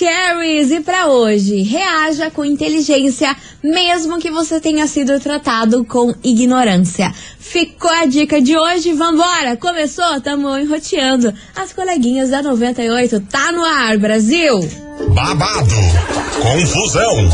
Maravicheries! E para hoje, reaja com inteligência, mesmo que você tenha sido tratado com ignorância. Ficou a dica de hoje, vambora! Começou? Tamo enroteando. As coleguinhas da 98 tá no ar, Brasil! babado, confusão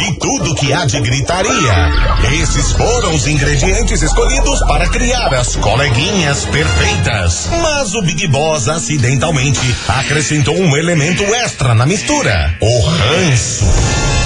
e tudo que há de gritaria. Esses foram os ingredientes escolhidos para criar as coleguinhas perfeitas. Mas o Big Boss acidentalmente acrescentou um elemento extra na mistura: o ranço.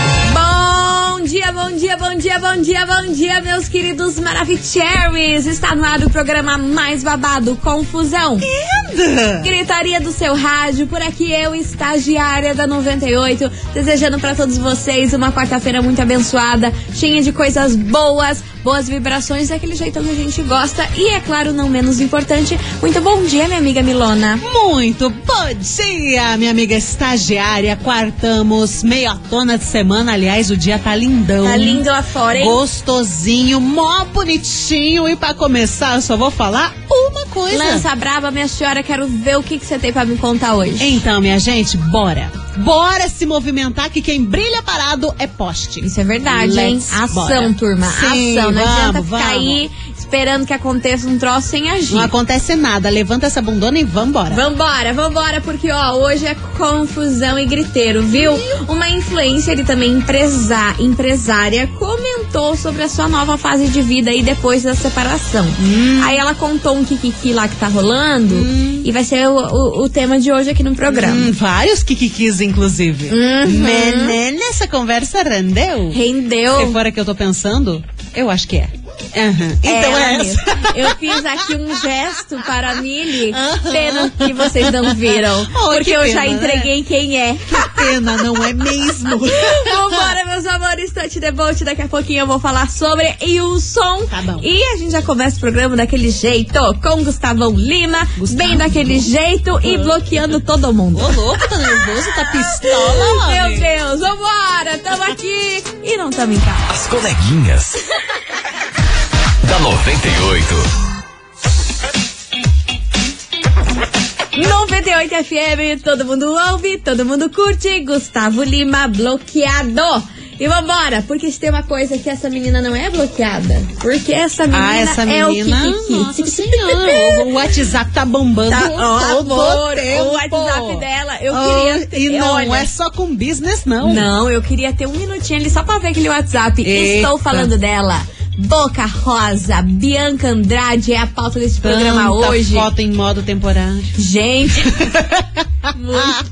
Bom dia, bom dia, bom dia, bom dia, bom dia, meus queridos Maravicheries! Está no ar o programa mais babado, Confusão. Gritaria do seu rádio, por aqui eu, estagiária da 98, desejando para todos vocês uma quarta-feira muito abençoada, cheia de coisas boas, boas vibrações, daquele jeitão que a gente gosta. E é claro, não menos importante, muito bom dia, minha amiga Milona. Muito bom dia, minha amiga estagiária. Quartamos, meia tona de semana. Aliás, o dia tá lindão. Tá lindo lá fora, hein? Gostosinho, mó bonitinho. E para começar, eu só vou falar uma coisa. Lança braba, minha senhora, quero ver o que, que você tem para me contar hoje. Então, minha gente, bora. Bora se movimentar que quem brilha parado é poste. Isso é verdade, hein? Let's Ação, bora. turma. Sim, Ação. Não vamos, adianta ficar vamos. aí esperando que aconteça um troço sem agir. Não acontece nada. Levanta essa bundona e vambora. Vambora, vambora, porque ó, hoje é confusão e griteiro, viu? Uma influencer e também empresa, empresária comentou sobre a sua nova fase de vida aí depois da separação. Aí ela contou um kikiki lá que tá rolando e vai ser o, o- o tema de hoje aqui no programa. Hum, vários kikikis, inclusive. Uhum. Menina, essa conversa rendeu? Rendeu. Se for a que eu tô pensando, eu acho que é. Aham. Então é, ela essa. Eu fiz aqui um gesto para a Mili, pena que vocês não viram. Oh, porque que eu pena, já né? entreguei quem é. Que pena, não é mesmo? Vambora, meus amores, the Boat. Daqui a pouquinho eu vou falar sobre Wilson. Tá bom. E a gente já começa o programa daquele jeito, com Gustavão Lima, Gustavo. bem daquele jeito e bloqueando todo mundo. Ô, louco, tá nervoso, tá pistola, Meu. Deus, vambora, tamo aqui e não tamo em casa. As coleguinhas. Da 98. 98 FM, todo mundo ouve, todo mundo curte. Gustavo Lima bloqueado. E vambora, porque se tem uma coisa que essa menina não é bloqueada. Porque essa menina, Ah, essa é o menina, Kikiki. nossa senhora, o WhatsApp tá bombando Tá, ó, amor, tempo. o WhatsApp dela, eu Oh, queria ter- E não olha, é só com business, não. Não, eu queria ter um minutinho ali só pra ver aquele WhatsApp. Eita. Estou falando dela. Boca Rosa, Bianca Andrade é a pauta desse programa Tanta hoje. foto em modo temporário. Gente, muito-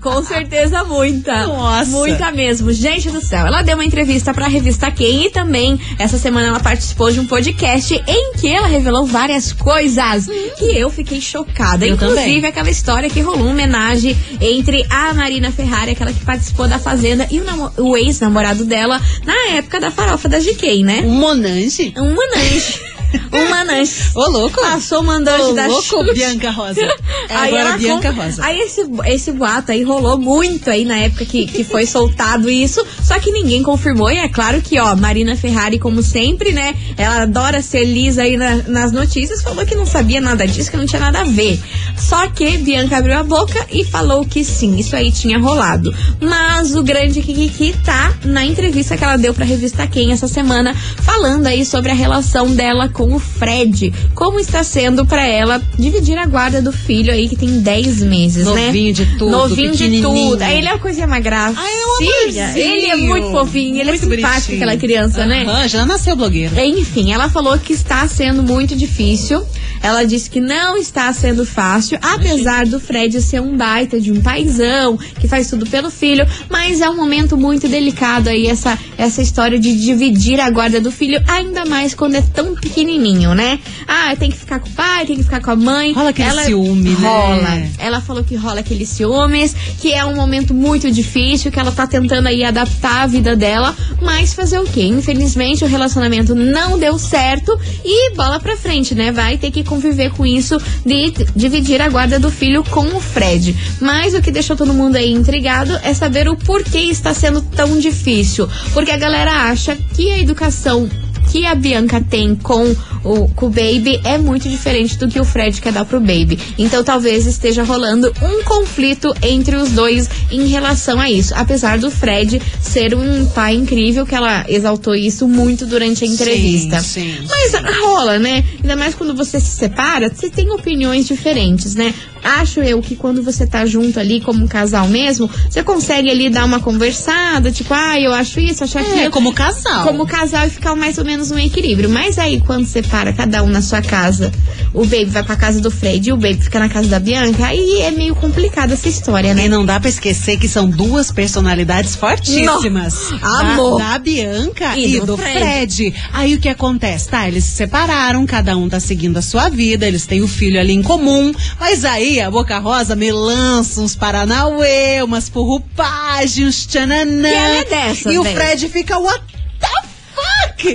com certeza muita. Nossa. Muita mesmo. Gente do céu, ela deu uma entrevista pra revista Quem e também essa semana ela participou de um podcast em que ela revelou várias coisas que eu fiquei chocada. Eu Inclusive também. aquela história que rolou uma homenagem entre a Marina Ferrari, aquela que participou da Fazenda, e o, o ex-namorado dela na época da farofa da GK, né? Um Monange. Um manange. Um manange. Ô, louco. Passou o mandante Ô, da louco, Xuxa. Bianca Rosa. É Aí agora Bianca com- Rosa. Aí esse, esse boato aí rolou muito aí na época que, que foi soltado isso, só que ninguém confirmou. E é claro que, ó, Marina Ferrari, como sempre, né? Ela adora ser lisa aí na- nas notícias, falou que não sabia nada disso, que não tinha nada a ver. Só que Bianca abriu a boca e falou que sim, isso aí tinha rolado. Mas o grande Kiki tá na entrevista que ela deu pra revista Quem essa semana, falando aí sobre a relação dela com o Fred. Como está sendo pra ela dividir a guarda do filho aí que tem 10 meses, né? Novinho de tudo, Novinho de tudo. Aí ele é uma coisinha mais grave. Ai, é um amorzinho. Ele é muito fofinho, ele Muito é simpático, bonitinho. aquela criança, né? Aham, já nasceu blogueiro. Enfim, ela falou que está sendo muito difícil. Ela disse que não está sendo fácil, apesar do Fred ser um baita de um paizão, que faz tudo pelo filho, mas é um momento muito delicado aí essa, essa história de dividir a guarda do filho, ainda mais quando é tão pequenininho, né? Ah, tem que ficar com o pai, tem que ficar com a mãe. Rola aquele ela ciúme, né? rola. Ela falou que rola aqueles ciúmes, que é um momento muito difícil, que ela tá tentando aí adaptar a vida dela, mas fazer o quê? Infelizmente o relacionamento não deu certo e bola pra frente, né? Vai ter que conviver com isso de dividir a guarda do filho com o Fred. Mas o que deixou todo mundo aí intrigado é saber o porquê está sendo tão difícil. Porque a galera acha que a educação que a Bianca tem com o, com o Baby é muito diferente do que o Fred quer dar pro Baby. Então talvez esteja rolando um conflito entre os dois em relação a isso. Apesar do Fred ser um pai incrível, que ela exaltou isso muito durante a entrevista. Sim, sim, Mas rola, né? Ainda mais quando você se separa, você tem opiniões diferentes, né? Acho eu que quando você tá junto ali como um casal mesmo, você consegue ali dar uma conversada, tipo, ah, eu acho isso, acho aquilo. É, como casal. Como casal e ficar mais ou menos um equilíbrio. Mas aí, quando separa cada um na sua casa, o Baby vai pra casa do Fred e o Baby fica na casa da Bianca, aí é meio complicada essa história, E né? não dá pra esquecer que são duas personalidades fortíssimas. Não. Da- Amor. Da, Bianca E e, do do, Fred. Fred. Aí o que acontece? Tá, eles se separaram, cada um tá seguindo a sua vida, eles têm o filho ali em comum, mas aí a Boca Rosa me lança uns paranauê, umas furrupagens, uns tchananã. E ela é dessas, E o. Fred fica, what the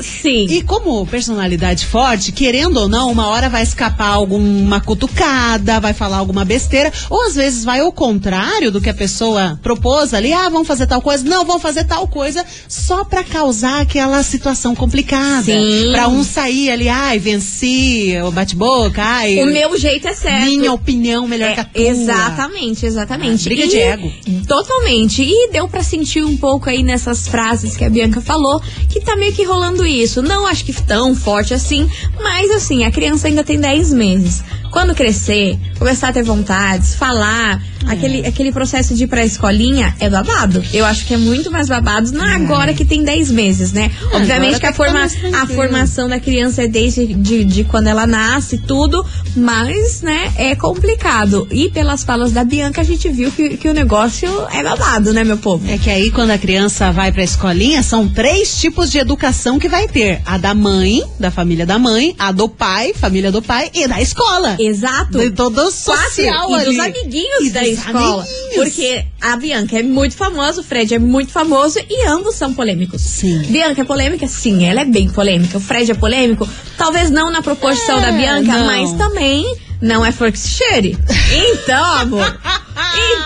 Sim. E como personalidade forte, querendo ou não, uma hora vai escapar alguma cutucada, vai falar alguma besteira, ou às vezes vai ao contrário do que a pessoa propôs ali, ah, vamos fazer tal coisa, não, vamos fazer tal coisa, só pra causar aquela situação complicada. Sim. Pra um sair ali, ai, venci, bate-boca, ai. O meu jeito é certo. Minha opinião melhor É, que a tua. Exatamente, exatamente. Ah, briga E- de ego. Totalmente. E deu pra sentir um pouco aí nessas frases que a Bianca falou, que tá meio que rolando isso. Não acho que tão forte assim, mas assim, a criança ainda tem 10 meses. Quando crescer, começar a ter vontades, falar, É. aquele, aquele processo de ir pra escolinha é babado. Eu acho que é muito mais babado não agora que tem 10 meses, né? Obviamente É. agora que a, tá forma, a formação da criança é desde de, de quando ela nasce, tudo, mas, né, é complicado. E pelas falas da Bianca, a gente viu que, que o negócio é babado, né, meu povo? É que aí, quando a criança vai pra escolinha, são três tipos de educação que vai ter: a da mãe, da família da mãe, a do pai, família do pai, e da escola. Exato. De todo Quatro. social e ali. dos amiguinhos E da dos escola. amiguinhos. Porque a Bianca é muito famosa, o Fred é muito famoso e ambos são polêmicos. Sim. Bianca é polêmica? Sim, ela é bem polêmica. O Fred é polêmico? Talvez não na proporção É, da Bianca, não. mas também não é se cheire. Então, amor.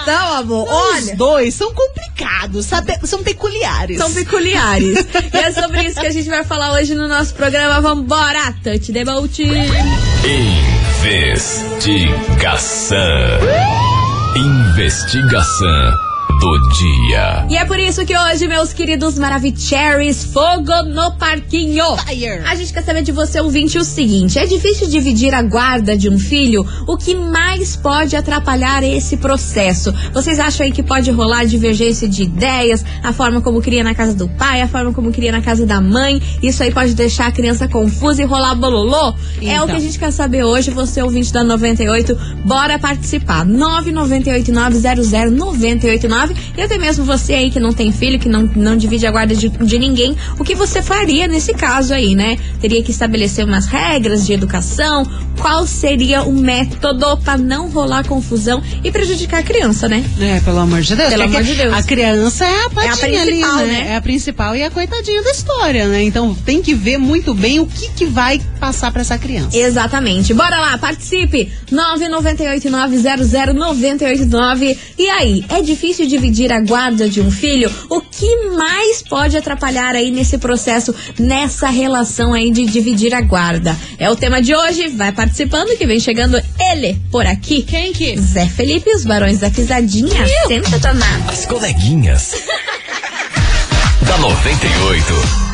então, amor, Os olha. dois são complicados, sabe? São peculiares. São peculiares. e é sobre isso que a gente vai falar hoje no nosso programa. Vambora! Touch the boat! Investigação. Investigação do dia. E é por isso que hoje, meus queridos Maravicheries, fogo no parquinho. Fire. A gente quer saber de você, ouvinte, o seguinte: é difícil dividir a guarda de um filho? O que mais pode atrapalhar esse processo? Vocês acham aí que pode rolar divergência de ideias, a forma como cria na casa do pai, a forma como cria na casa da mãe? Isso aí pode deixar a criança confusa e rolar bololô? É o Então. que a gente quer saber hoje, você, ouvinte da 98, bora participar. 998900989 e até mesmo você aí que não tem filho, que não, não divide a guarda de, de ninguém, o que você faria nesse caso aí, né? Teria que estabelecer umas regras de educação, qual seria o método pra não rolar confusão e prejudicar a criança, né? É, pelo amor de Deus. Pelo amor de Deus. A criança é a patinha ali, principal, né? né? É a principal e a coitadinha da história, né? Então tem que ver muito bem o que, que vai passar pra essa criança. Exatamente. Bora lá, participe! 998900989. E aí, é difícil dividir a guarda de um filho? O que mais pode atrapalhar aí nesse processo, nessa relação aí de dividir a guarda? É o tema de hoje. Vai participando que vem chegando ele por aqui. Quem que? Zé Felipe os Barões da Pisadinha. Senta danado. As coleguinhas. da 98.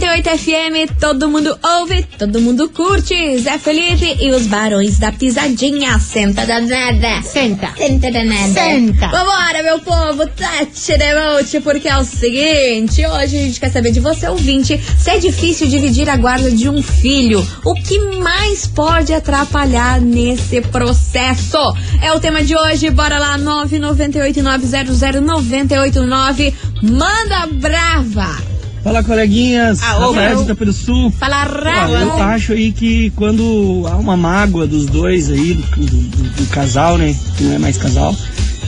98 FM, todo mundo ouve, todo mundo curte. Zé Felipe e os Barões da Pisadinha. Senta danada. Senta. Senta danada. Senta. Vambora, meu povo, the boat, porque é o seguinte, hoje a gente quer saber de você, ouvinte, se é difícil dividir a guarda de um filho, o que mais pode atrapalhar nesse processo? É o tema de hoje, bora lá, 998-900-989, manda brava! Fala, coleguinhas. Ah, Rafael meu. de Itapira do Sul. Fala, Ó, eu Rafa. acho aí que quando há uma mágoa dos dois aí, do, do- do casal, né? Que não é mais casal.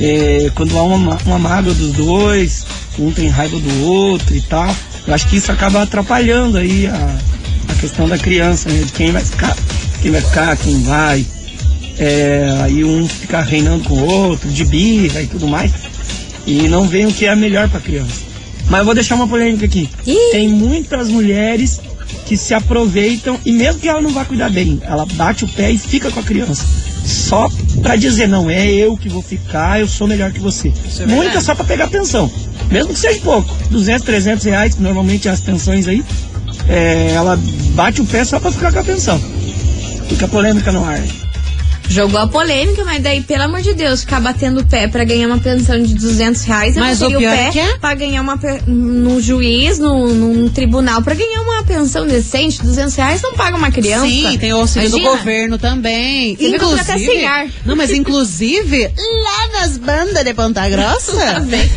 é, quando há uma, uma mágoa dos dois, um tem raiva do outro e tal. Eu acho que isso acaba atrapalhando aí a, a questão da criança, né? De quem vai ficar, quem vai ficar, quem vai. É, aí um fica reinando com o outro, de birra e tudo mais. E não vê o que é melhor pra criança. Mas eu vou deixar uma polêmica aqui. Ih. Tem muitas mulheres que se aproveitam e mesmo que ela não vá cuidar bem, ela bate o pé e fica com a criança. Só pra dizer, não, é eu que vou ficar, eu sou melhor que você. é Muitas verdade. só pra pegar pensão. Mesmo que seja pouco, 200, 300 reais, que normalmente é as pensões aí, é, ela bate o pé só pra ficar com a pensão. Fica polêmica no ar. Jogou a polêmica, mas daí, pelo amor de Deus, ficar batendo o pé pra ganhar uma pensão de 200 reais, eu Mas o pior pé que é- pra ganhar uma no juiz, no, num tribunal, pra ganhar uma pensão decente, 200 reais não paga uma criança. Sim, tem o auxílio do Imagina. governo também. Você tô até. Não, mas inclusive, lá nas bandas de Ponta Grossa. Lá vem.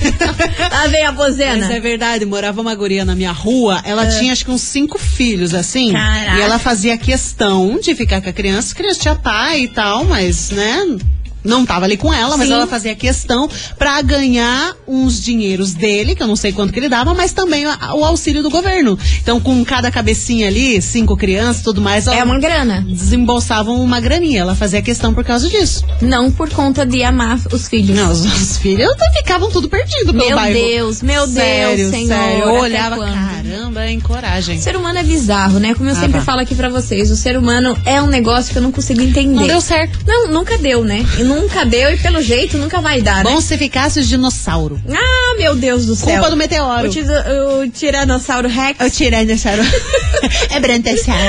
Lá vem a bozena. Mas é verdade, morava uma guria na minha rua, ela tinha acho que uns cinco filhos, assim. Caraca. E ela fazia questão de ficar com a criança, a criança tinha pai e tal, mas, né? Não tava ali com ela, mas Sim. ela fazia questão pra ganhar uns dinheiros dele, que eu não sei quanto que ele dava, mas também o auxílio do governo. Então, com cada cabecinha ali, cinco crianças tudo mais, ela É uma grana. desembolsavam uma graninha. Ela fazia questão por causa disso. Não por conta de amar os filhos. Não, os, os filhos ficavam tudo perdido pelo Meu bairro. Deus, meu sério, Deus, senhor. Sério, eu até olhava, quando? Caramba, em coragem. O ser humano é bizarro, né? Como eu Ah, sempre vá. falo aqui pra vocês, o ser humano é um negócio que eu não consigo entender. Não deu certo. Não, nunca deu, né? E nunca deu e pelo jeito nunca vai dar, né? Bom se ficasse o dinossauro. Ah, meu Deus do céu. Culpa do meteoro. O, tis- o Tiranossauro Rex. Eu tirei dinossauro. é Brantessauro.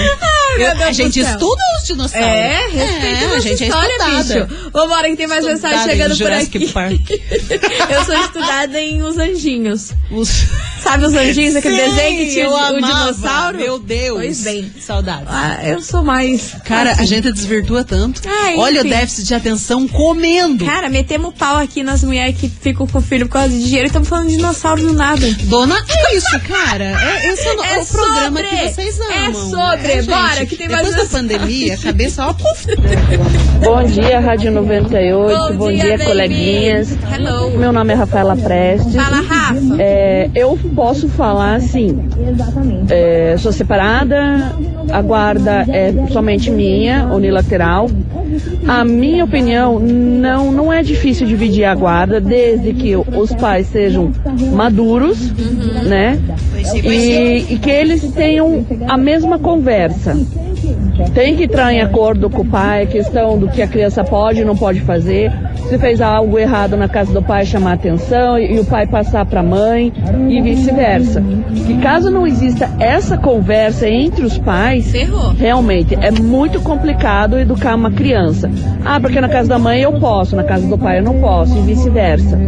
Meu A gente estuda os dinossauros. É, respeita é, a gente história, é estudada. bicho. Vambora que tem mais mensagem em chegando por aqui. Park. eu sou estudada em Os Anjinhos. Os... Sabe os anjinhos, aquele Sim, desenho que tinha eu o amava. dinossauro? Meu Deus. Pois bem. Saudades. Ah, eu sou mais. Cara, assim. a gente desvirtua tanto. Ah, Olha o déficit de atenção comendo. Cara, metemos pau aqui nas mulheres que ficam com o filho por causa de dinheiro e estamos falando de dinossauro do nada. Dona, é isso, cara. É, esse é o, É o programa sobre. que vocês amam. É sobre. gente. Que tem mais Depois da pandemia, a cabeça, ó, puf. Bom dia, Rádio 98. Bom, dia, baby. coleguinhas. Hello. Meu nome é Rafaela Prestes. Fala, Rafa. É, eu posso falar assim. é, sou separada, a guarda é somente minha, unilateral. A minha opinião, não, não é difícil dividir a guarda, desde que os pais sejam maduros, né? E, e que eles tenham a mesma conversa. Tem que entrar em acordo com o pai, questão do que a criança pode e não pode fazer. Se fez algo errado na casa do pai, chamar atenção e, e o pai passar para a mãe e vice-versa. E caso não exista essa conversa entre os pais, Ferrou. realmente é muito complicado educar uma criança. Ah, porque na casa da mãe eu posso, na casa do pai eu não posso, e vice-versa.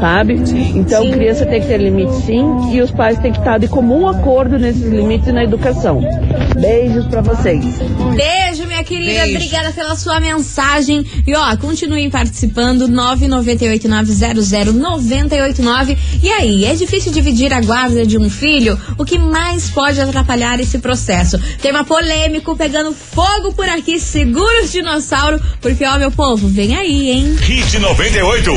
Sabe? Então, criança tem que ter limite sim, e os pais têm que estar de comum acordo nesses limites na educação. Beijos para vocês. Beijo, minha querida. Beijo. Obrigada pela sua mensagem. E ó, continuem participando. 998900989. E aí, é difícil dividir a guarda de um filho? O que mais pode atrapalhar esse processo? Tema polêmico pegando fogo por aqui. Segura os dinossauro, porque ó, meu povo, vem aí, hein? Hit 98.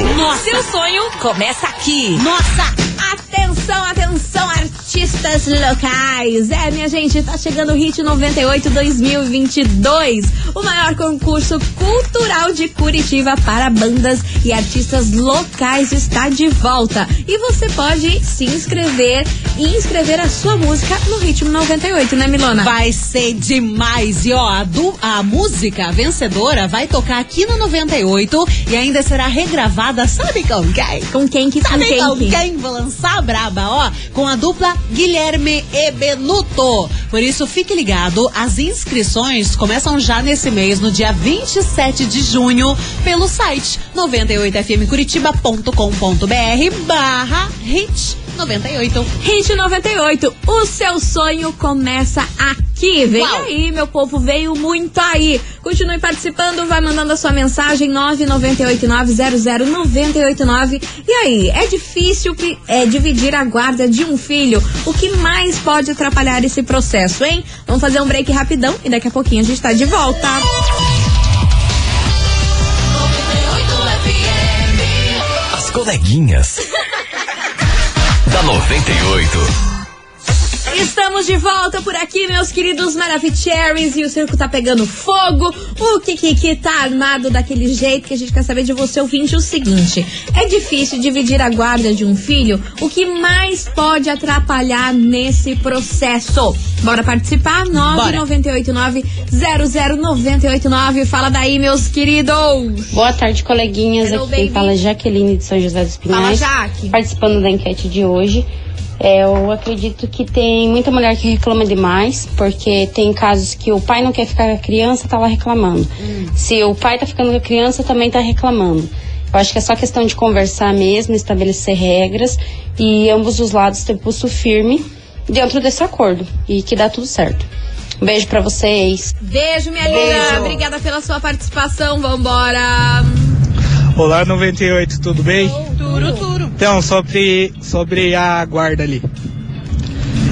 Seu sonho começa aqui. Nossa! Atenção, atenção, artistas locais. É, minha gente, tá chegando o Hit 98 2022, o maior concurso cultural de Curitiba para bandas e artistas locais está de volta. E você pode se inscrever e inscrever a sua música no Ritmo 98, né, Milona? Vai ser demais. E ó, a, du- a música vencedora vai tocar aqui no 98 e ainda será regravada, sabe com quem? Com quem que com Sabe quem? com que? quem? Vou lançar braba, ó, com a dupla Guilherme e Benuto. Por isso, fique ligado, as inscrições começam já nesse mês, no dia 27 de junho, pelo site 98fmcuritiba.com.br barra hit 98. Hit 98, o seu sonho começa aqui. Aqui. Vem Uau. aí, meu povo, veio muito aí. Continue participando, vai mandando a sua mensagem 998900989. E aí, é difícil que- é, dividir a guarda de um filho? O que mais pode atrapalhar esse processo, hein? Vamos fazer um break rapidão e daqui a pouquinho a gente tá de volta. As coleguinhas. da 98. Estamos de volta por aqui, meus queridos Maravicheries, e o circo tá pegando fogo. O Kikiki tá armado daquele jeito que a gente quer saber de você, ouvinte, o seguinte: é difícil dividir a guarda de um filho? O que mais pode atrapalhar nesse processo? Bora participar? 998900989. Fala daí, meus queridos. Boa tarde, coleguinhas. Hello, Aqui quem baby. fala é Jaqueline de São José dos Fala, Pinhais. Jaque. Participando da enquete de hoje. É, eu acredito que tem muita mulher que reclama demais, porque tem casos que o pai não quer ficar com a criança, tá lá reclamando. Se o pai tá ficando com a criança, também tá reclamando. Eu acho que é só questão de conversar mesmo, estabelecer regras e ambos os lados ter pulso firme dentro desse acordo e que dá tudo certo. Um beijo pra vocês. Beijo, minha linda. Obrigada pela sua participação. Vambora. Olá, 98, tudo bem? Turo, turo. Então, sobre, sobre a guarda ali.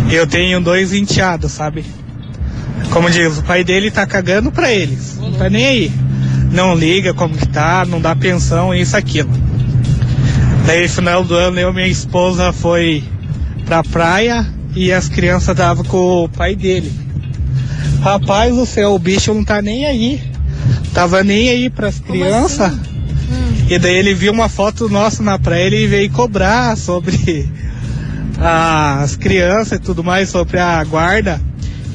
Eu tenho dois enteados, sabe? Como diz, o pai dele tá cagando pra eles. Não tá nem aí. Não liga como que tá, não dá pensão, isso, aquilo. Daí, final do ano, eu e minha esposa foi pra praia e as crianças estavam com o pai dele. Rapaz do céu, o bicho não tá nem aí. Tava nem aí pras crianças. E daí ele viu uma foto nossa na praia ele veio cobrar sobre as crianças e tudo mais, sobre a guarda,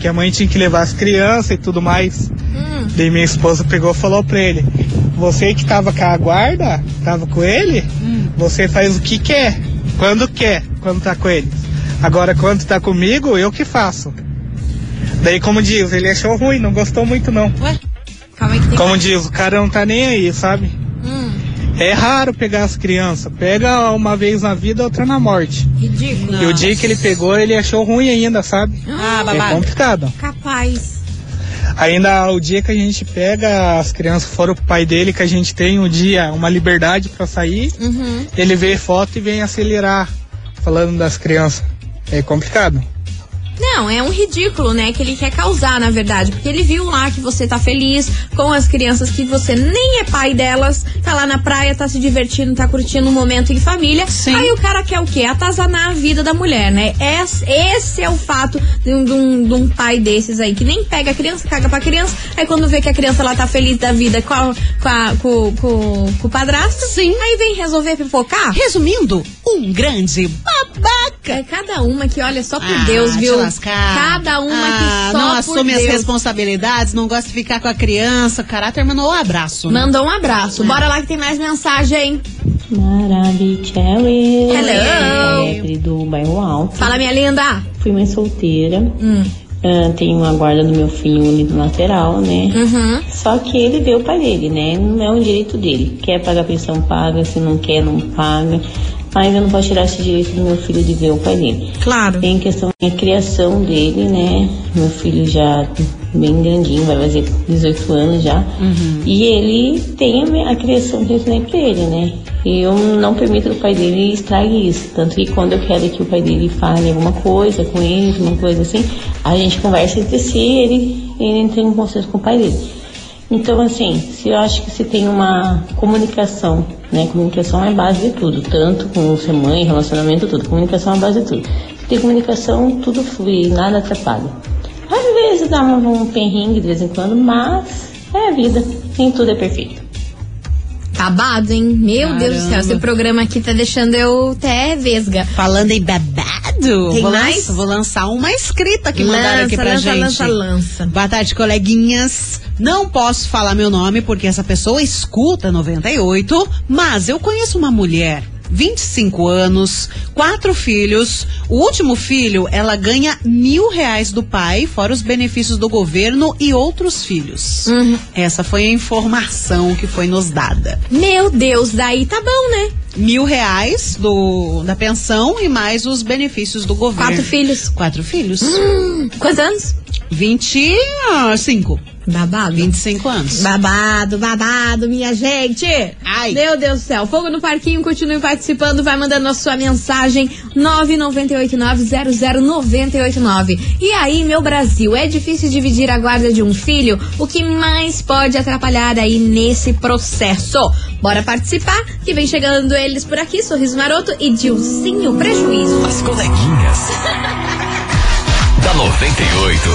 que a mãe tinha que levar as crianças e tudo mais. Daí minha esposa pegou e falou pra ele, você que tava com a guarda, tava com ele, você faz o que quer, quando quer, quando tá com eles. Agora quando tá comigo, eu que faço. Daí como diz, ele achou ruim, não gostou muito não. Calma aí que tem Como diz, o cara não tá nem aí, sabe? É raro pegar as crianças. Pega uma vez na vida, outra na morte. ridículo. E o dia que ele pegou, ele achou ruim ainda, sabe? Ah, É babado. complicado. Capaz. Ainda o dia que a gente pega, as crianças foram pro pai dele, que a gente tem um dia, uma liberdade pra sair, Uhum. ele vê foto e vem acelerar, falando das crianças. É complicado. Não, é um ridículo, né? Que ele quer causar, na verdade. Porque ele viu lá que você tá feliz com as crianças, que você nem é pai delas, tá lá na praia, tá se divertindo, tá curtindo um momento em família. Sim. Aí o cara quer o quê? Atazanar a vida da mulher, né? Esse, esse é o fato de um, de um- de um pai desses aí, que nem pega a criança, caga pra criança, aí quando vê que a criança lá tá feliz da vida com, a- com, a- com- com- com o padrasto, Sim. aí vem resolver pipocar. Resumindo, um grande É cada uma que olha só por Ah, Deus, te viu? lascar. Cada uma Ah, que só não por assume as Deus. responsabilidades, não gosta de ficar com a criança. O caráter mandou um abraço. né? Mandou um abraço. Bora lá que tem mais mensagem. Maravilhoso. Hello. É, do bairro Alto. Fala, minha linda. Fui mãe solteira. Hum. Ah, tenho a guarda do meu filho ali do lateral, né? Uhum. Só que ele deu pra ele, né? Não é um direito dele. Quer pagar pensão, paga. Se não quer, não paga. Mas eu não posso tirar esse direito do meu filho de ver o pai dele. Claro. Tem questão da criação dele, né? Meu filho já bem grandinho, vai fazer 18 anos já. E ele tem a, criação que eu ensinei pra ele, né? E eu não permito que o pai dele estrague isso. Tanto que quando eu quero que o pai dele fale alguma coisa com ele, uma coisa assim, a gente conversa entre si e ele, ele entra em consenso com o pai dele. Então, assim, se eu acho que se tem uma comunicação, né? Comunicação é a base de tudo, tanto com ser mãe, relacionamento, tudo. Comunicação é a base de tudo. Se tem comunicação, tudo flui, nada atrapalha. Às vezes dá um, um perrengue de vez em quando, mas é a vida, nem tudo é perfeito. Babado, hein? Meu Deus do céu, Caramba. esse programa aqui tá deixando eu até vesga. Falando em babado, Tem vou, mais? lançar, vou lançar uma escrita que mandaram aqui Lança, pra lança, gente. lança, lança. Boa tarde, coleguinhas. Não posso falar meu nome porque essa pessoa escuta 98, mas eu conheço uma mulher. 25 anos, quatro filhos. O último filho, ela ganha mil reais do pai, fora os benefícios do governo e outros filhos. Uhum. Essa foi a informação que foi nos dada. Meu Deus, daí tá bom, né? mil reais do, da pensão e mais os benefícios do governo. Quatro filhos. Quatro filhos. Quantos anos? 25. Babado. 25 anos. Babado, babado, minha gente. Ai. Meu Deus do céu. Fogo no Parquinho, continue participando, vai mandando a sua mensagem 998900989. E aí, meu Brasil, é difícil dividir a guarda de um filho? O que mais pode atrapalhar aí nesse processo? Bora participar, que vem chegando eles por aqui, Sorriso Maroto e Dilcinho Prejuízo. As coleguinhas. da 98.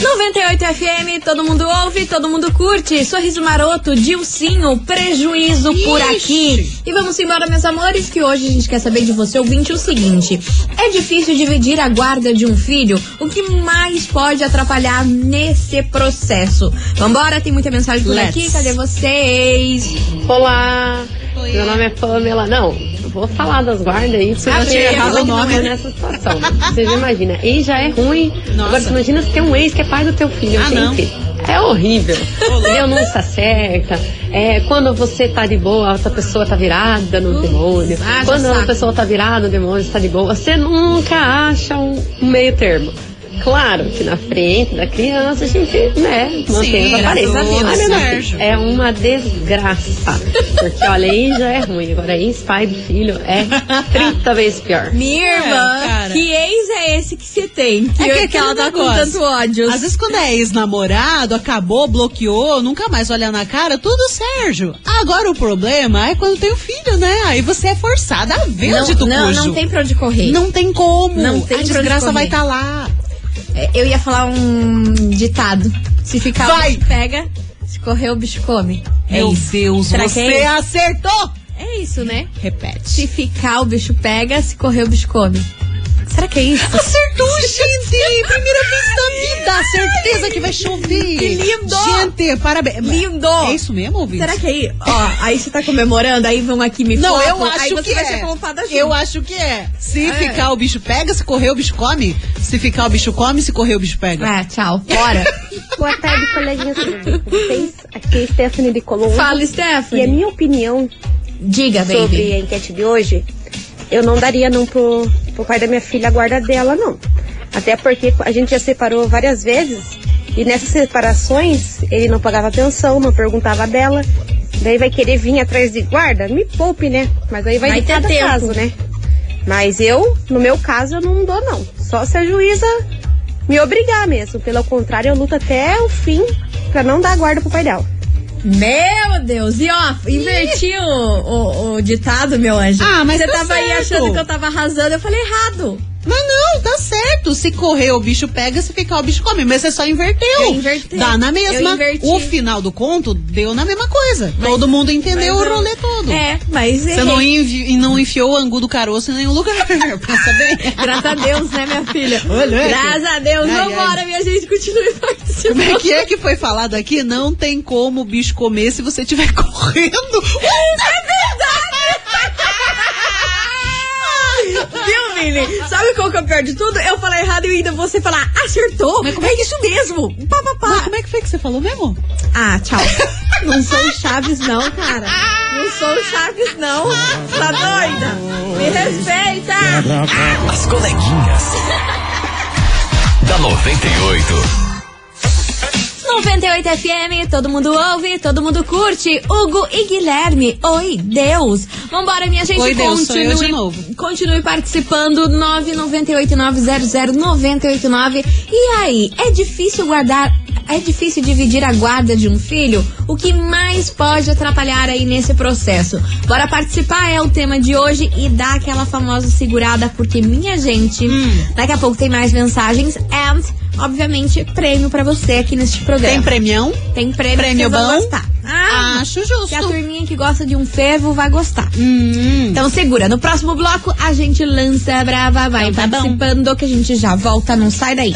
98 FM, todo mundo ouve, todo mundo curte. Sorriso maroto, Dilcinho, prejuízo por aqui. E vamos embora, meus amores, que hoje a gente quer saber de você, ouvinte, o seguinte: é difícil dividir a guarda de um filho? O que mais pode atrapalhar nesse processo? Vambora, tem muita mensagem por Let's. aqui, cadê vocês? Olá, meu nome é Pamela. Não, vou falar das guardas aí, porque Ah, eu achei errado o nome. nessa situação. Você já imagina, ex já é ruim. Nossa. Agora você imagina se tem um ex que é pai do teu filho, Ah, não. gente. É horrível. Entendeu? Não se acerta. É, quando você tá de boa, a outra pessoa tá virada no demônio. ah, quando a pessoa tá virada no demônio, você tá de boa. Você nunca acha um um meio termo. Claro que na frente da criança a gente, né, mantém as aparências. graças a Deus, é uma desgraça. Porque, olha, aí já é ruim. Agora, ex-pai do filho é 30 vezes pior. Minha irmã, cara. que ex é esse que você tem? Que, É que, que ela tá com tanto ódio? Às vezes quando é ex-namorado, acabou, bloqueou, nunca mais olha na cara, tudo Sérgio. Agora o problema é quando tem o filho, né? Aí você é forçada a ver não, onde tu não, cujo. não tem pra onde correr. Não tem como. Não tem a desgraça vai estar lá. É, Eu ia falar um ditado. Se ficar Vai. o bicho pega, se correr o bicho come. É Meu isso. Deus, Será você é acertou! É isso, né? Repete. Se ficar o bicho pega, se correr o bicho come. Será que é isso? Acertou, gente! Primeira vez na vida! Certeza que vai chover! Que lindo! Gente, parabéns! Lindo! É isso mesmo, ouvinte? Será que é? Ó, aí você tá comemorando, aí vão aqui me Não, eu acho aí você que vai é. ser flopado junto. Eu acho que é. Se É. ficar o bicho pega, se correr o bicho come. Se ficar o bicho come, se correr o bicho pega. Ah, tchau. Bora. Boa tarde, coleguinhas. vocês? Aqui é Stephanie de Colombo. Fala, E a Stephanie. minha opinião Diga, sobre baby. a enquete de hoje, eu não daria não pro, pro pai da minha filha a guarda dela, não. Até porque a gente já separou várias vezes e nessas separações ele não pagava pensão, não perguntava dela. Daí vai querer vir atrás de guarda? Me poupe, né? Mas aí vai, Vai de ter cada tempo. caso, né? Mas eu, no meu caso, eu não dou, não. Só se a juíza me obrigar mesmo. Pelo contrário, eu luto até o fim pra não dar guarda pro pai dela. Meu Deus, e ó, inverti o, o, o ditado, meu anjo. Ah, mas Você tá tava aí certo. achando que eu tava arrasando, eu falei errado. Mas não, tá certo. Se correr o bicho pega, se ficar o bicho come. Mas você só inverteu. Eu inverti. Dá na Eu mesma. O final do conto deu na mesma coisa. Todo mundo entendeu Mas o eu- rolê todo. É, mas Você não, envi- não enfiou o angu do caroço em nenhum lugar. Pensa bem. Graças a Deus, né, minha filha? Olha, Graças a Deus. Ai, Vambora, ai. minha gente, continue participando. Como é que é que foi falado aqui? Não tem como o bicho comer se você estiver correndo. Viu, Vini? Sabe qual que é o pior de tudo? Eu falei errado e ainda você falar, acertou. é isso mesmo. Pá, pá, pá. Mas como é que foi que você falou mesmo? Ah, tchau. Não sou o Chaves, não, cara. Não sou o Chaves, não. Tá doida? Me respeita. As coleguinhas. da 98. 98 FM, todo mundo ouve, todo mundo curte. Hugo e Guilherme, oi, Deus. Vambora, minha gente, Oi, Deus, eu de novo. Continue participando, 998900989. E aí, é difícil guardar, é difícil dividir a guarda de um filho? O que mais pode atrapalhar aí nesse processo? Bora participar, é o tema de hoje e dá aquela famosa segurada, porque minha gente, Hum. daqui a pouco tem mais mensagens and, obviamente, prêmio pra você aqui neste programa. Tem premião? Tem prêmio, Prêmio bom? gostar. Ah, Acho justo. que a turminha que gosta de um fervo vai gostar. Hum. Então segura, no próximo bloco a gente lança a brava, vai Então tá bom. participando que a gente já volta, não sai daí.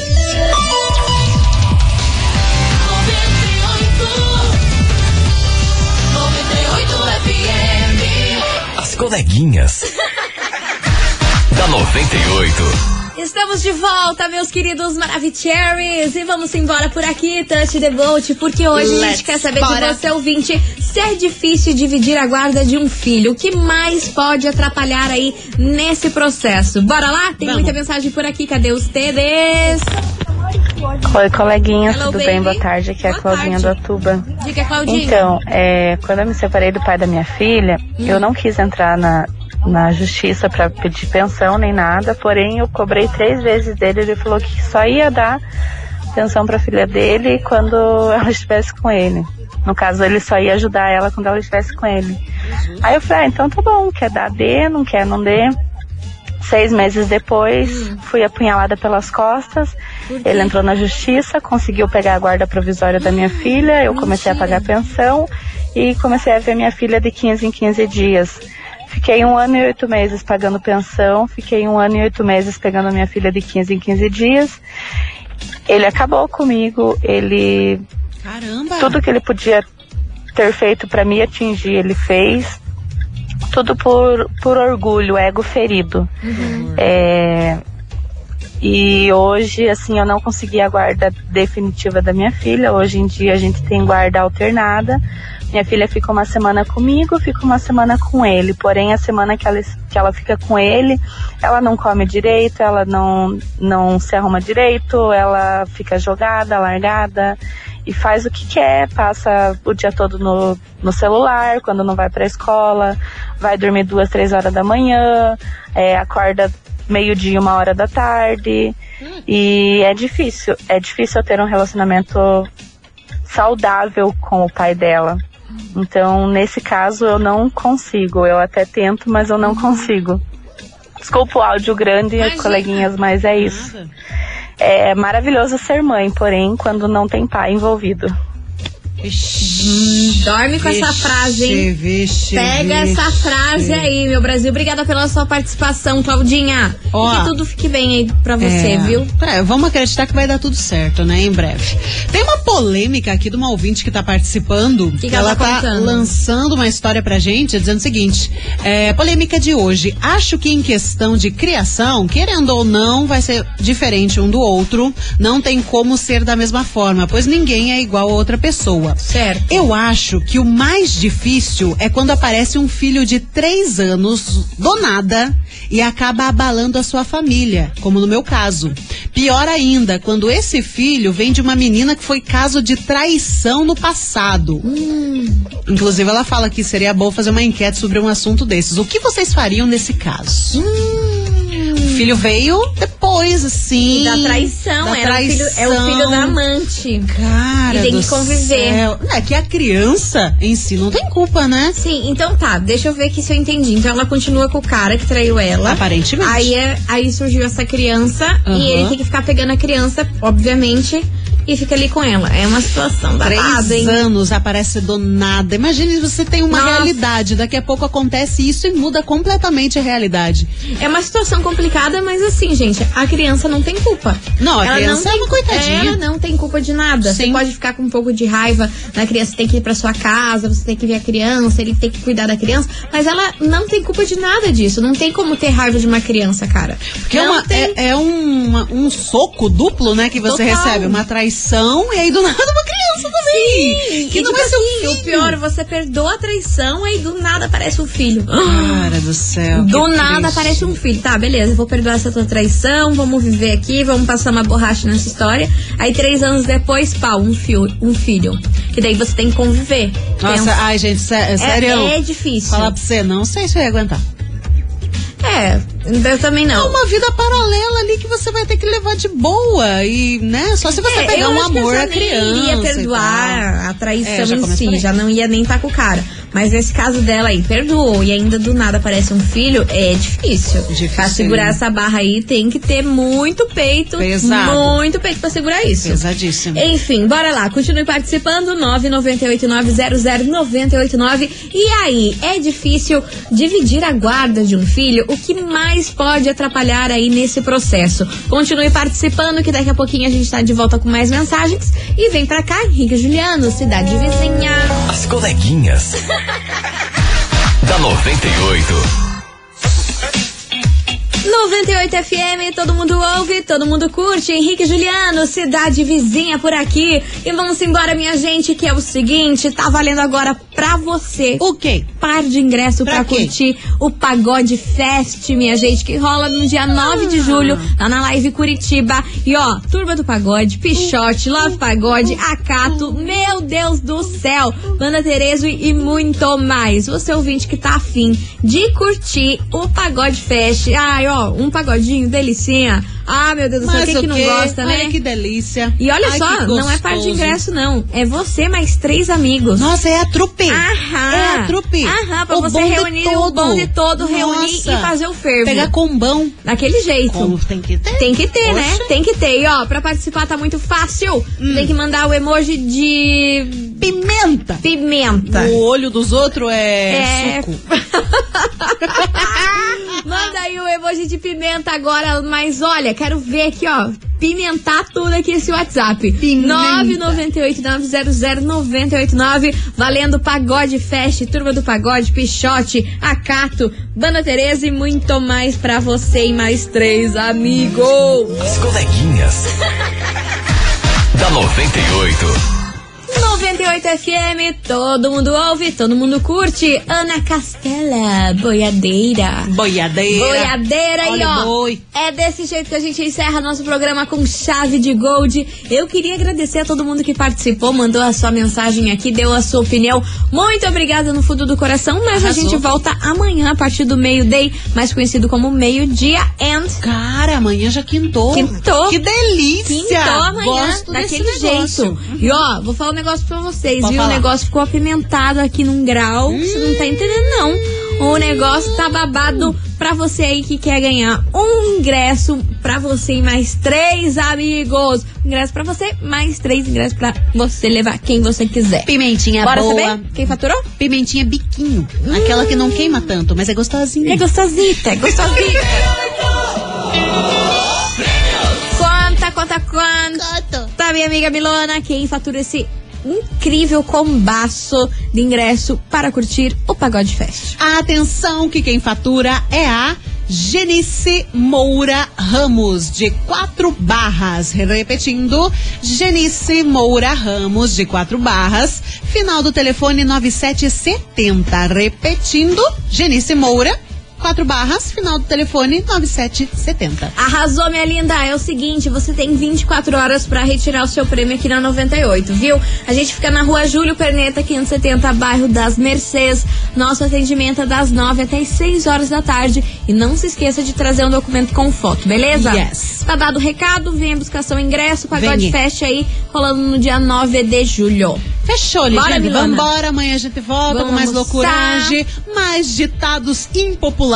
Coleguinhas. da 98. Estamos de volta, meus queridos Maravicheries. E vamos embora por aqui, Touch the Boat, porque hoje a Let's gente quer saber bora. de você, ouvinte, se é difícil dividir a guarda de um filho. O que mais pode atrapalhar aí nesse processo? Bora lá? Tem Vamos. muita mensagem por aqui. Cadê os TDs? Oi, coleguinhas, Hello, tudo baby. bem? Boa tarde, aqui é a Boa Claudinha tarde. do Atuba. Diga, Claudinha. Então, é, quando eu me separei do pai da minha filha, Hum. eu não quis entrar na, na justiça para pedir pensão nem nada, porém eu cobrei três vezes dele, ele falou que só ia dar pensão para a filha dele quando ela estivesse com ele. No caso, ele só ia ajudar ela quando ela estivesse com ele. Aí eu falei, ah, então tá bom, quer dar, dê, não quer, não dê. Seis meses depois, fui apunhalada pelas costas. Ele entrou na justiça, conseguiu pegar a guarda provisória da minha filha. Eu comecei a pagar pensão e comecei a ver minha filha de 15 em 15 dias. Fiquei um ano e oito meses pagando pensão, fiquei um ano e oito meses pegando minha filha de 15 em 15 dias. Ele acabou comigo, ele Caramba. tudo que ele podia ter feito para me atingir, ele fez. Tudo por, por orgulho, ego ferido. É, e hoje, assim, eu não consegui a guarda definitiva da minha filha. Hoje em dia a gente tem guarda alternada. Minha filha fica uma semana comigo, fica uma semana com ele. Porém, a semana que ela, que ela fica com ele, ela não come direito, ela não, não se arruma direito, ela fica jogada, largada e faz o que quer, passa o dia todo no, no celular, quando não vai pra escola, vai dormir duas, três horas da manhã, é, acorda meio-dia, uma hora da tarde. E é difícil, é difícil eu ter um relacionamento saudável com o pai dela. Então, nesse caso, eu não consigo. Eu até tento, mas eu não consigo. Desculpa o áudio grande, Imagina. coleguinhas, mas é isso. É maravilhoso ser mãe, porém, quando não tem pai envolvido. Vixe, Dorme com essa vixe, frase, hein? vixe, Pega essa frase aí, meu Brasil. Obrigada pela sua participação, Claudinha. Ó, e que tudo fique bem aí pra você, É, viu? é, vamos acreditar que vai dar tudo certo, né? Em breve. Tem uma polêmica aqui de uma ouvinte que tá participando. Que que ela ela tá tá lançando uma história pra gente, dizendo o seguinte: é, polêmica de hoje. Acho que em questão de criação, querendo ou não, vai ser diferente um do outro. Não tem como ser da mesma forma, pois ninguém é igual a outra pessoa. Certo. Eu acho que o mais difícil é quando aparece um filho de três anos do nada e acaba abalando a sua família, como no meu caso. Pior ainda, quando esse filho vem de uma menina que foi caso de traição no passado. Inclusive, ela fala que seria bom fazer uma enquete sobre um assunto desses. O que vocês fariam nesse caso? O filho veio depois, assim. E da traição, da era o filho, é o filho da amante. Cara, E tem que conviver. céu. É que a criança em si não tem culpa, né? Sim, então tá, deixa eu ver aqui se eu entendi. Então ela continua com o cara que traiu ela. Aparentemente. Aí, é- aí surgiu essa criança Aham. e ele tem que ficar pegando a criança, obviamente, e fica ali com ela. É uma situação babada, Três hein? anos aparece do nada. Imagine você tem uma Nossa. realidade, daqui a pouco acontece isso e muda completamente a realidade. É uma situação complicada, mas assim, gente, a criança não tem culpa. Não, a Ela criança não é tem, uma coitadinha. Ela não tem culpa de nada. Você Sim. pode ficar com um pouco de raiva da criança, tem que ir pra sua casa, você tem que ver a criança, ele tem que cuidar da criança, mas ela não tem culpa de nada disso. Não tem como ter raiva de uma criança, cara. Porque é, uma- tem. é, é um, um soco duplo, né? Que você Total. recebe. Uma traição e aí do nada uma criança também. que E, não tipo vai ser um assim, filho. o pior, você perdoa a traição e do nada aparece um filho. Cara do céu. Do que nada triste. aparece um filho. Tá, beleza, vou perdoar essa tua traição, vamos viver aqui, vamos passar uma borracha nessa história. Aí três anos depois, pau, um, fio, um filho. Que daí você tem que conviver. Nossa, ai, gente, sé- é, sério. é difícil. Falar pra você, não sei se eu ia aguentar. É, eu também É não. uma vida paralela ali que você vai ter que levar de boa. E, né? Só se você É, pegar um amor à nem criança. e perdoar a traição É, em si, já não ia nem estar com o cara. Mas nesse caso dela aí, perdoou e ainda do nada aparece um filho, é difícil. Difícil, Pra segurar essa barra aí, tem que ter muito peito. Pesado. Muito peito pra segurar isso. Pesadíssimo. Enfim, bora lá, continue participando, 998900989. E aí, é difícil dividir a guarda de um filho? O que mais pode atrapalhar aí nesse processo? Continue participando, que daqui a pouquinho a gente tá de volta com mais mensagens. E vem pra cá, Henrique Juliano, cidade vizinha. As coleguinhas. da 98. 98 FM, todo mundo ouve, todo mundo curte. Henrique Juliano, cidade vizinha por aqui. E vamos embora, minha gente, que é o seguinte, tá valendo agora pra você. O quê? Par de ingresso pra, Pra curtir o Pagode Fest, minha gente, que rola no dia 9 de julho, lá na Live Curitiba. E ó, Turma do Pagode, Pichote, Love Pagode, Acato, meu Deus do céu, Banda Terezo e muito mais. Você ouvinte que tá afim de curtir o Pagode Fest. Ai, ó, um pagodinho, delicinha. Ah, meu Deus do céu, quem o que não gosta, né? Ai, que delícia. E olha Ai, só, não é par de ingresso, não. É você mais três amigos. Nossa, é a trupe. Aham. É a trupe. Aham, pra O você reunir o todo. bonde todo, reunir Nossa. e fazer o fervo. Pegar combão. Daquele jeito. Como tem que ter. Tem que ter, né? Tem que ter. E ó, pra participar tá muito fácil. Hum. Tem que mandar o emoji de Pimenta. pimenta. O olho dos outros é, É. suco. Manda aí o emoji de pimenta agora, mas olha, quero ver aqui, ó. Pimentar tudo aqui esse WhatsApp. Pimenta. 998-900-989. Valendo Pagode Fest, Turma do Pagode, Pichote, Acato, Banda Tereza e muito mais pra você e mais três amigos. As coleguinhas. da 98. 98 FM, todo mundo ouve, todo mundo curte. Ana Castela, boiadeira. Boiadeira. Boiadeira e Olha ó, boi. é desse jeito que a gente encerra nosso programa com chave de gold. Eu queria agradecer a todo mundo que participou, mandou a sua mensagem aqui, deu a sua opinião. Muito obrigada no fundo do coração, mas a Arrasou. gente volta amanhã a partir do meio-day, mais conhecido como meio-dia and Cara, amanhã já quintou. Quintou. Que delícia. Quintou amanhã, Gosto daquele jeito. E ó, vou falar um negócio pra vocês, Pode viu? falar. O negócio ficou apimentado aqui num grau. Você não tá entendendo, não. O negócio tá babado pra você aí que quer ganhar um ingresso pra você e mais três amigos. Um ingresso pra você, mais três ingressos pra você levar quem você quiser. Pimentinha Bora boa. saber quem faturou? Pimentinha biquinho. Aquela que não queima tanto, mas é gostosinha. É gostosita, é gostosita. Conta, conta, conta. Tá, minha amiga Milona, quem fatura esse incrível combaço de ingresso para curtir o Pagode Fest? Atenção que quem fatura é a Genice Moura Ramos, de quatro barras. Repetindo, Genice Moura Ramos, de quatro barras. Final do telefone 9770. Repetindo, Genice Moura, quatro barras. Final do telefone 9770. Arrasou, minha linda. É o seguinte, você tem 24 horas pra retirar o seu prêmio aqui na 98, viu? A gente fica na rua Júlio Perneta, 570, bairro das Mercês. Nosso atendimento é das 9 até as 6 horas da tarde. E não se esqueça de trazer um documento com foto, beleza? Yes. Tá dado o recado, venha buscar seu ingresso, Pagode. Fest aí, rolando no dia 9 de julho. Fechou. Milona. Vambora. Amanhã a gente volta Vamos com mais loucuragem, mais ditados impopulares.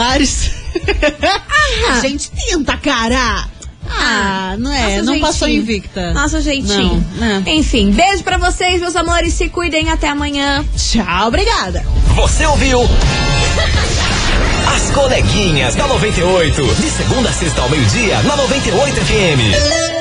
A gente tenta, cara. Ah, não é? Nossa, não passou invicta. Nosso jeitinho. Não, né? Enfim, beijo pra vocês, meus amores. Se cuidem. Até amanhã. Tchau, obrigada. Você ouviu? As coleguinhas da 98. De segunda a sexta ao meio-dia, na 98 FM.